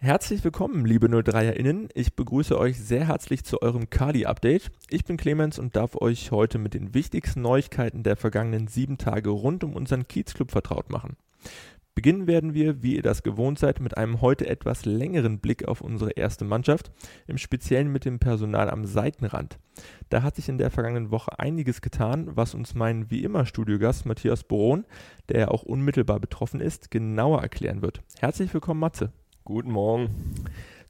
Herzlich willkommen, liebe 03erInnen. Ich begrüße euch sehr herzlich zu eurem Kali-Update. Ich bin Clemens und darf euch heute mit den wichtigsten Neuigkeiten der vergangenen sieben Tage rund um unseren Kiezclub vertraut machen. Beginnen werden wir, wie ihr das gewohnt seid, mit einem heute etwas längeren Blick auf unsere erste Mannschaft, im Speziellen mit dem Personal am Seitenrand. Da hat sich in der vergangenen Woche einiges getan, was uns mein wie immer Studiogast Matthias Boron, der ja auch unmittelbar betroffen ist, genauer erklären wird. Herzlich willkommen, Matze. Guten Morgen.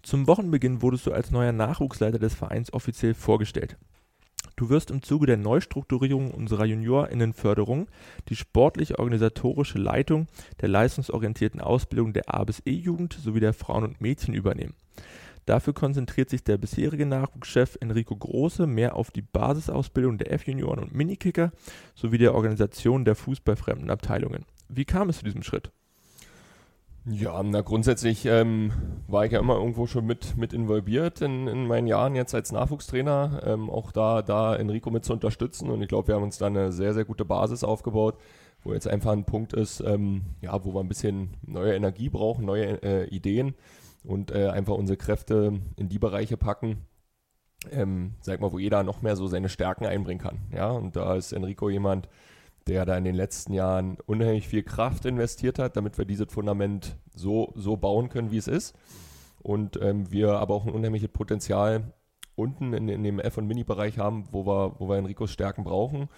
Zum Wochenbeginn wurdest du als neuer Nachwuchsleiter des Vereins offiziell vorgestellt. Du wirst im Zuge der Neustrukturierung unserer Juniorinnenförderung die sportlich-organisatorische Leitung der leistungsorientierten Ausbildung der A bis E-Jugend sowie der Frauen und Mädchen übernehmen. Dafür konzentriert sich der bisherige Nachwuchschef Enrico Große mehr auf die Basisausbildung der F-Junioren und Minikicker sowie der Organisation der fußballfremden Abteilungen. Wie kam es zu diesem Schritt? Ja, na grundsätzlich ähm, war ich ja immer irgendwo schon mit, mit involviert in, in meinen Jahren jetzt als Nachwuchstrainer, ähm, auch da, da Enrico mit zu unterstützen. Und ich glaube, wir haben uns da eine sehr, sehr gute Basis aufgebaut, wo jetzt einfach ein Punkt ist, ähm, ja, wo wir ein bisschen neue Energie brauchen, neue äh, Ideen und äh, einfach unsere Kräfte in die Bereiche packen, ähm, sag mal, wo jeder noch mehr so seine Stärken einbringen kann, ja, und da ist Enrico jemand, der da in den letzten Jahren unheimlich viel Kraft investiert hat, damit wir dieses Fundament so, so bauen können, wie es ist. Und ähm, wir aber auch ein unheimliches Potenzial unten in, in dem F- und Mini-Bereich haben, wo wir, wo wir Enricos Stärken brauchen.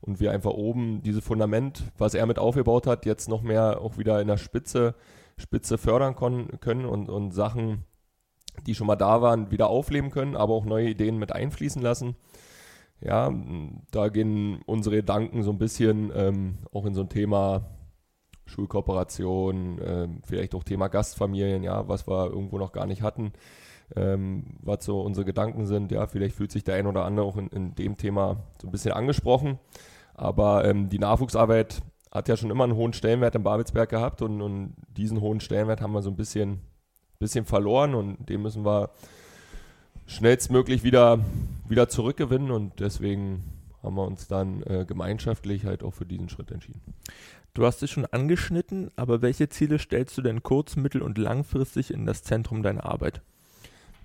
Und wir einfach oben dieses Fundament, was er mit aufgebaut hat, jetzt noch mehr auch wieder in der Spitze, Spitze fördern können und, und Sachen, die schon mal da waren, wieder aufleben können, aber auch neue Ideen mit einfließen lassen. Ja, da gehen unsere Gedanken so ein bisschen ähm, auch in so ein Thema Schulkooperation, ähm, vielleicht auch Thema Gastfamilien, ja, was wir irgendwo noch gar nicht hatten, ähm, was so unsere Gedanken sind. Ja, vielleicht fühlt sich der ein oder andere auch in, in dem Thema so ein bisschen angesprochen. Aber ähm, die Nachwuchsarbeit hat ja schon immer einen hohen Stellenwert im Babelsberg gehabt und, und diesen hohen Stellenwert haben wir so ein bisschen, bisschen verloren und den müssen wir schnellstmöglich wieder, wieder zurückgewinnen und deswegen haben wir uns dann äh, gemeinschaftlich halt auch für diesen Schritt entschieden. Du hast es schon angeschnitten, aber welche Ziele stellst du denn kurz-, mittel- und langfristig in das Zentrum deiner Arbeit?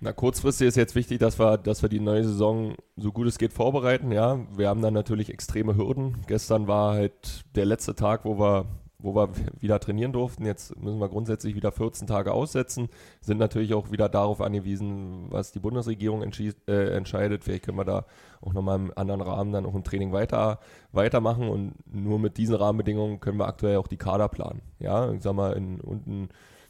Na, kurzfristig ist jetzt wichtig, dass wir, dass wir die neue Saison so gut es geht vorbereiten. Ja, wir haben dann natürlich extreme Hürden. Gestern war halt der letzte Tag, wo wir wo wir wieder trainieren durften. Jetzt müssen wir grundsätzlich wieder 14 Tage aussetzen, sind natürlich auch wieder darauf angewiesen, was die Bundesregierung äh, entscheidet. Vielleicht können wir da auch nochmal im anderen Rahmen dann auch ein Training weiter, weitermachen und nur mit diesen Rahmenbedingungen können wir aktuell auch die Kader planen. Ja, ich sag mal, in, unten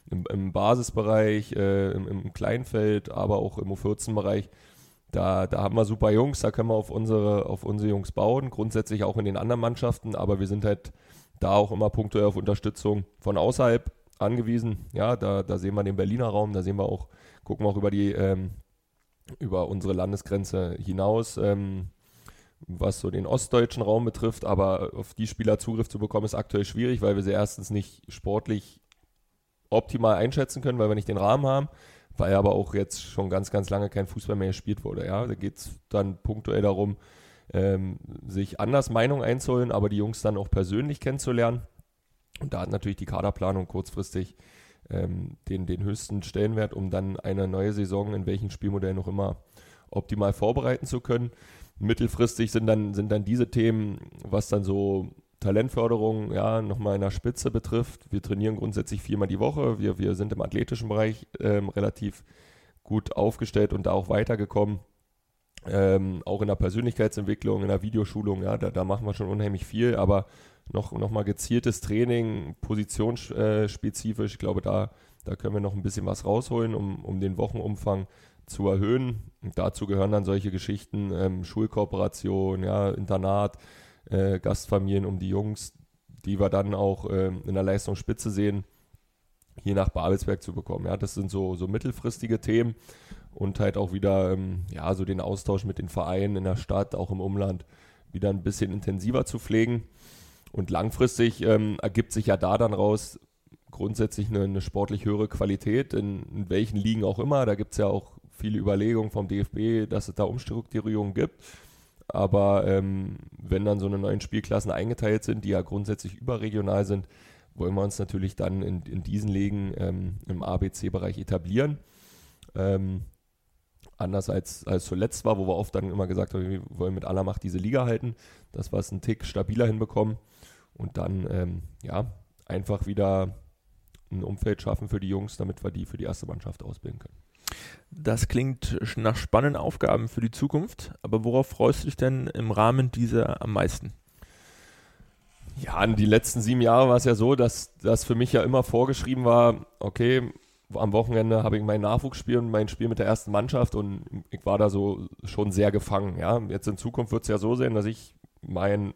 im, im Basisbereich, äh, im, im Kleinfeld, aber auch im U14-Bereich. Da, da haben wir super Jungs, da können wir auf unsere, auf unsere Jungs bauen, grundsätzlich auch in den anderen Mannschaften, aber wir sind halt da auch immer punktuell auf Unterstützung von außerhalb angewiesen. Ja, da, da sehen wir den Berliner Raum, da sehen wir auch, gucken wir auch über die, ähm, über unsere Landesgrenze hinaus, ähm, was so den ostdeutschen Raum betrifft. Aber auf die Spieler Zugriff zu bekommen, ist aktuell schwierig, weil wir sie erstens nicht sportlich optimal einschätzen können, weil wir nicht den Rahmen haben, weil aber auch jetzt schon ganz, ganz lange kein Fußball mehr gespielt wurde. Ja, da geht es dann punktuell darum, ähm, sich anders Meinung einzuholen, aber die Jungs dann auch persönlich kennenzulernen. Und da hat natürlich die Kaderplanung kurzfristig ähm, den, den höchsten Stellenwert, um dann eine neue Saison in welchem Spielmodell noch immer optimal vorbereiten zu können. Mittelfristig sind dann, sind dann diese Themen, was dann so Talentförderung ja, nochmal in der Spitze betrifft. Wir trainieren grundsätzlich viermal die Woche. Wir, wir sind im athletischen Bereich ähm, relativ gut aufgestellt und da auch weitergekommen. Ähm, auch in der Persönlichkeitsentwicklung, in der Videoschulung, ja, da, da machen wir schon unheimlich viel, aber noch, noch mal gezieltes Training, positionsspezifisch, ich glaube, da, da können wir noch ein bisschen was rausholen, um, um den Wochenumfang zu erhöhen. Und dazu gehören dann solche Geschichten, ähm, Schulkooperation, ja, Internat, äh, Gastfamilien um die Jungs, die wir dann auch äh, in der Leistungsspitze sehen, hier nach Babelsberg zu bekommen. Ja, das sind so, so mittelfristige Themen und halt auch wieder ähm, ja, so den Austausch mit den Vereinen in der Stadt, auch im Umland, wieder ein bisschen intensiver zu pflegen. Und langfristig ähm, ergibt sich ja da dann raus grundsätzlich eine, eine sportlich höhere Qualität, in, in, welchen Ligen auch immer. Da gibt es ja auch viele Überlegungen vom DFB, dass es da Umstrukturierungen gibt. Aber ähm, wenn dann so eine neuen Spielklassen eingeteilt sind, die ja grundsätzlich überregional sind, wollen wir uns natürlich dann in, in diesen Ligen ähm, im ABC-Bereich etablieren. Ähm, anders als, als zuletzt war, wo wir oft dann immer gesagt haben, wir wollen mit aller Macht diese Liga halten, dass wir es einen Tick stabiler hinbekommen und dann ähm, ja einfach wieder ein Umfeld schaffen für die Jungs, damit wir die für die erste Mannschaft ausbilden können. Das klingt nach spannenden Aufgaben für die Zukunft, aber worauf freust du dich denn im Rahmen dieser am meisten? Ja, in die letzten sieben Jahre war es ja so, dass das für mich ja immer vorgeschrieben war, okay, am Wochenende habe ich mein Nachwuchsspiel und mein Spiel mit der ersten Mannschaft und ich war da so schon sehr gefangen. Ja, jetzt in Zukunft wird es ja so sein, dass ich mein,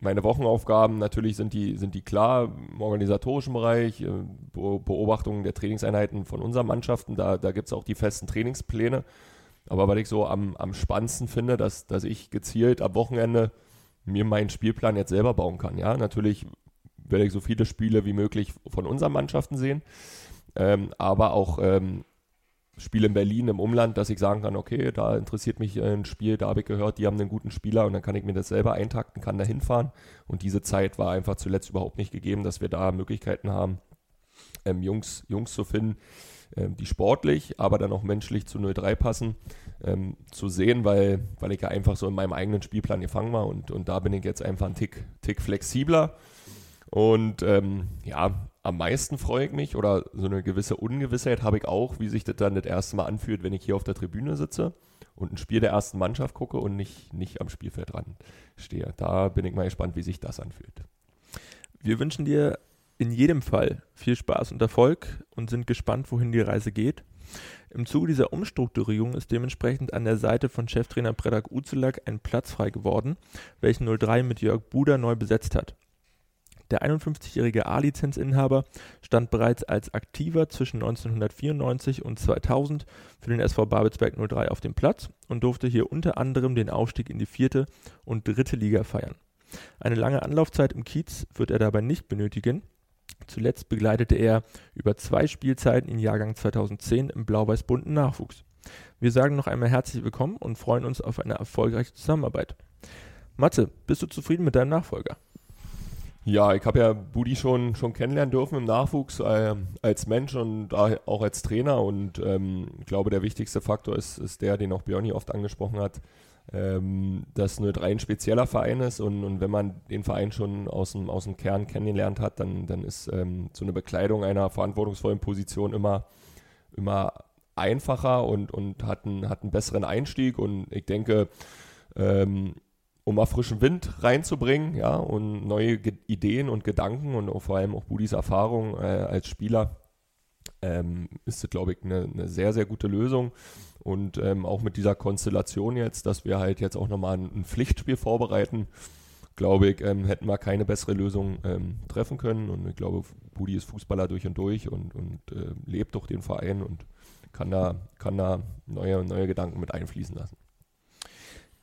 meine Wochenaufgaben natürlich sind die, sind die klar im organisatorischen Bereich, äh, Beobachtungen der Trainingseinheiten von unseren Mannschaften, da, da gibt es auch die festen Trainingspläne. Aber was ich so am, am spannendsten finde, dass, dass ich gezielt am Wochenende mir meinen Spielplan jetzt selber bauen kann. Ja, natürlich werde ich so viele Spiele wie möglich von unseren Mannschaften sehen, ähm, aber auch ähm, Spiele in Berlin im Umland, dass ich sagen kann, okay, da interessiert mich ein Spiel, da habe ich gehört, die haben einen guten Spieler und dann kann ich mir das selber eintakten, kann da hinfahren. Und diese Zeit war einfach zuletzt überhaupt nicht gegeben, dass wir da Möglichkeiten haben, ähm, Jungs, Jungs zu finden, ähm, die sportlich, aber dann auch menschlich zu 0-3 passen, ähm, zu sehen, weil, weil ich ja einfach so in meinem eigenen Spielplan gefangen war und, und da bin ich jetzt einfach ein Tick, Tick flexibler. Und ähm, ja, am meisten freue ich mich oder so eine gewisse Ungewissheit habe ich auch, wie sich das dann das erste Mal anfühlt, wenn ich hier auf der Tribüne sitze und ein Spiel der ersten Mannschaft gucke und nicht, nicht am Spielfeld dran stehe. Da bin ich mal gespannt, wie sich das anfühlt. Wir wünschen dir in jedem Fall viel Spaß und Erfolg und sind gespannt, wohin die Reise geht. Im Zuge dieser Umstrukturierung ist dementsprechend an der Seite von Cheftrainer Predak Uzelak ein Platz frei geworden, welchen 03 mit Jörg Buder neu besetzt hat. Der 51-jährige A-Lizenzinhaber stand bereits als Aktiver zwischen 1994 und 2000 für den SV Babelsberg 03 auf dem Platz und durfte hier unter anderem den Aufstieg in die vierte und dritte Liga feiern. Eine lange Anlaufzeit im Kiez wird er dabei nicht benötigen, Zuletzt begleitete er über zwei Spielzeiten im Jahrgang 2010 im blau-weiß-bunten Nachwuchs. Wir sagen noch einmal herzlich willkommen und freuen uns auf eine erfolgreiche Zusammenarbeit. Matze, bist du zufrieden mit deinem Nachfolger? Ja, ich habe ja Budi schon, schon kennenlernen dürfen im Nachwuchs äh, als Mensch und auch als Trainer. Und ähm, ich glaube, der wichtigste Faktor ist, ist der, den auch Björni oft angesprochen hat ähm, dass 03 ein spezieller Verein ist und, und wenn man den Verein schon aus dem, aus dem Kern kennengelernt hat, dann, dann ist ähm, so eine Bekleidung einer verantwortungsvollen Position immer, immer einfacher und, und hat, einen, hat einen besseren Einstieg und ich denke, ähm, um mal frischen Wind reinzubringen, ja, und neue Ge Ideen und Gedanken und vor allem auch Budis Erfahrung äh, als Spieler, ähm, ist das, glaube ich, eine, eine sehr, sehr gute Lösung. Und ähm, auch mit dieser Konstellation jetzt, dass wir halt jetzt auch nochmal ein, ein Pflichtspiel vorbereiten, glaube ich, ähm, hätten wir keine bessere Lösung ähm, treffen können. Und ich glaube, Budi ist Fußballer durch und durch und, und äh, lebt doch den Verein und kann da, kann da neue, neue Gedanken mit einfließen lassen.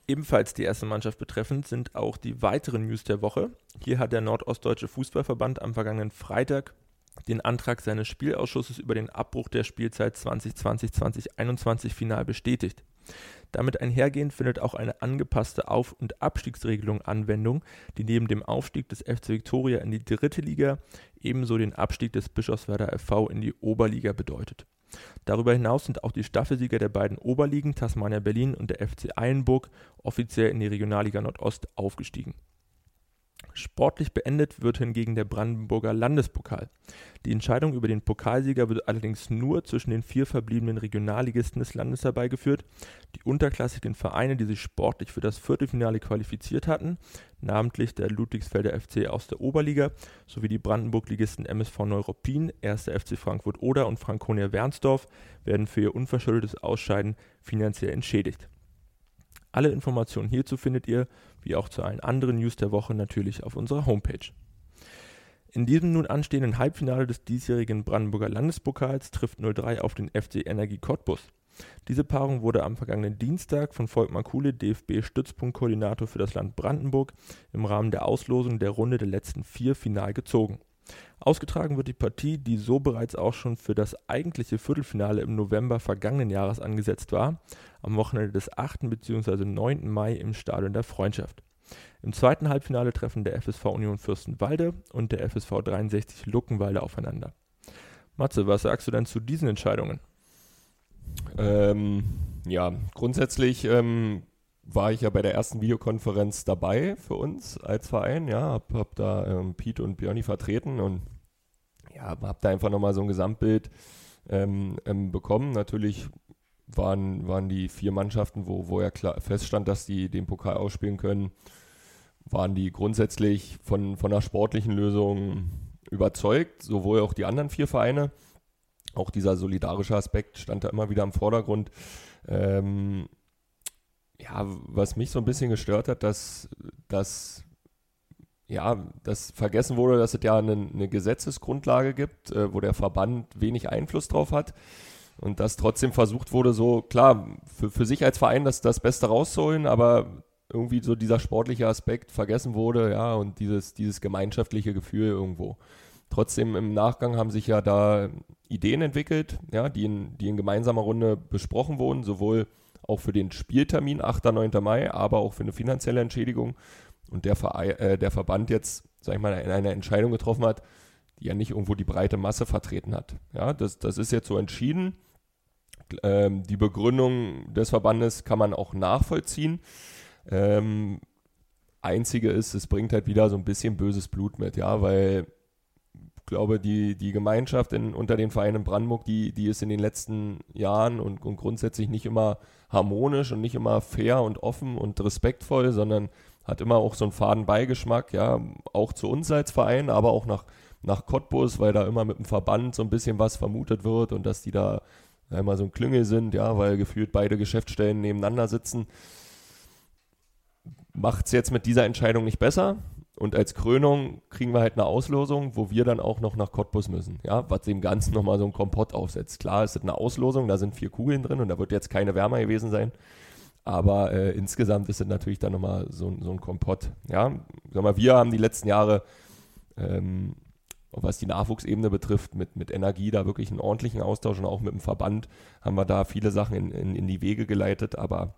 Ebenfalls die erste Mannschaft betreffend sind auch die weiteren News der Woche. Hier hat der Nordostdeutsche Fußballverband am vergangenen Freitag den Antrag seines Spielausschusses über den Abbruch der Spielzeit 2020-2021 final bestätigt. Damit einhergehend findet auch eine angepasste Auf- und Abstiegsregelung Anwendung, die neben dem Aufstieg des FC Viktoria in die dritte Liga ebenso den Abstieg des Bischofswerder FV in die Oberliga bedeutet. Darüber hinaus sind auch die Staffelsieger der beiden Oberligen Tasmania Berlin und der FC Eilenburg offiziell in die Regionalliga Nordost aufgestiegen Sportlich beendet wird hingegen der Brandenburger Landespokal. Die Entscheidung über den Pokalsieger wird allerdings nur zwischen den vier verbliebenen Regionalligisten des Landes herbeigeführt. Die unterklassigen Vereine, die sich sportlich für das Viertelfinale qualifiziert hatten, namentlich der Ludwigsfelder FC aus der Oberliga sowie die Brandenburg-Ligisten MSV Neuruppin, 1. FC Frankfurt Oder und Franconia Wernsdorf, werden für ihr unverschuldetes Ausscheiden finanziell entschädigt. Alle Informationen hierzu findet ihr, wie auch zu allen anderen News der Woche, natürlich auf unserer Homepage. In diesem nun anstehenden Halbfinale des diesjährigen Brandenburger Landespokals trifft 03 auf den FC Energie Cottbus. Diese Paarung wurde am vergangenen Dienstag von Volkmar Kuhle, DFB-Stützpunktkoordinator für das Land Brandenburg, im Rahmen der Auslosung der Runde der letzten vier final gezogen. Ausgetragen wird die Partie, die so bereits auch schon für das eigentliche Viertelfinale im November vergangenen Jahres angesetzt war, am Wochenende des 8. bzw. 9. Mai im Stadion der Freundschaft. Im zweiten Halbfinale treffen der FSV Union Fürstenwalde und der FSV 63 Luckenwalde aufeinander. Matze, was sagst du denn zu diesen Entscheidungen? Ähm, ja, grundsätzlich ähm, war ich ja bei der ersten Videokonferenz dabei für uns als Verein. Ja, hab, hab da ähm, Pete und Björni vertreten und ja, hab da einfach nochmal so ein Gesamtbild ähm, ähm, bekommen. Natürlich waren, waren die vier Mannschaften, wo, wo ja klar feststand, dass die den Pokal ausspielen können, waren die grundsätzlich von, von einer sportlichen Lösung überzeugt, sowohl auch die anderen vier Vereine. Auch dieser solidarische Aspekt stand da immer wieder im Vordergrund. Ähm, ja, was mich so ein bisschen gestört hat, dass, dass ja, dass vergessen wurde, dass es ja eine, eine Gesetzesgrundlage gibt, äh, wo der Verband wenig Einfluss drauf hat. Und dass trotzdem versucht wurde, so klar, für, für sich als Verein das, das Beste rauszuholen, aber irgendwie so dieser sportliche Aspekt vergessen wurde, ja, und dieses, dieses gemeinschaftliche Gefühl irgendwo. Trotzdem im Nachgang haben sich ja da Ideen entwickelt, ja, die in, die in gemeinsamer Runde besprochen wurden, sowohl auch für den Spieltermin 8. 9. Mai, aber auch für eine finanzielle Entschädigung. Und der, Verein, äh, der Verband jetzt, sag ich mal, eine Entscheidung getroffen hat, die ja nicht irgendwo die breite Masse vertreten hat. Ja, das, das ist jetzt so entschieden. Ähm, die Begründung des Verbandes kann man auch nachvollziehen. Ähm, einzige ist, es bringt halt wieder so ein bisschen böses Blut mit, ja, weil glaube, die, die Gemeinschaft in, unter den Vereinen in Brandenburg, die, die ist in den letzten Jahren und, und grundsätzlich nicht immer harmonisch und nicht immer fair und offen und respektvoll, sondern hat immer auch so einen faden Beigeschmack, ja, auch zu uns als Verein, aber auch nach, nach Cottbus, weil da immer mit dem Verband so ein bisschen was vermutet wird und dass die da immer so ein Klüngel sind, ja, weil gefühlt beide Geschäftsstellen nebeneinander sitzen macht es jetzt mit dieser Entscheidung nicht besser. Und als Krönung kriegen wir halt eine Auslosung, wo wir dann auch noch nach Cottbus müssen. Ja, was dem Ganzen nochmal so ein Kompott aufsetzt. Klar, ist eine Auslosung, da sind vier Kugeln drin und da wird jetzt keine wärmer gewesen sein. Aber äh, insgesamt ist es natürlich dann nochmal so, so ein Kompott. Ja, sag mal, wir haben die letzten Jahre, ähm, was die Nachwuchsebene betrifft, mit, mit Energie da wirklich einen ordentlichen Austausch und auch mit dem Verband haben wir da viele Sachen in, in, in die Wege geleitet. Aber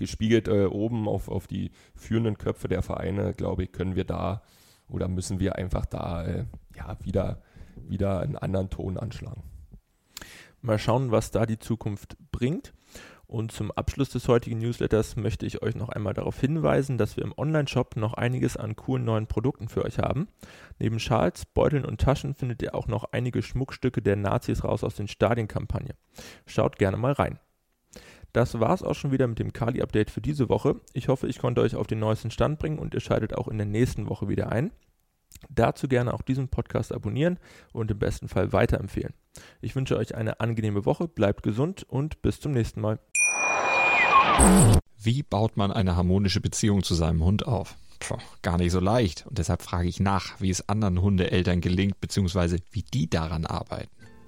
gespiegelt äh, oben auf, auf die führenden Köpfe der Vereine, glaube ich, können wir da oder müssen wir einfach da äh, ja, wieder, wieder einen anderen Ton anschlagen. Mal schauen, was da die Zukunft bringt. Und zum Abschluss des heutigen Newsletters möchte ich euch noch einmal darauf hinweisen, dass wir im Online-Shop noch einiges an coolen neuen Produkten für euch haben. Neben Schals, Beuteln und Taschen findet ihr auch noch einige Schmuckstücke der Nazis raus aus den Stadienkampagne. Schaut gerne mal rein. Das war's auch schon wieder mit dem Kali-Update für diese Woche. Ich hoffe, ich konnte euch auf den neuesten Stand bringen und ihr schaltet auch in der nächsten Woche wieder ein. Dazu gerne auch diesen Podcast abonnieren und im besten Fall weiterempfehlen. Ich wünsche euch eine angenehme Woche, bleibt gesund und bis zum nächsten Mal. Wie baut man eine harmonische Beziehung zu seinem Hund auf? Puh, gar nicht so leicht. Und deshalb frage ich nach, wie es anderen Hundeeltern gelingt, beziehungsweise wie die daran arbeiten.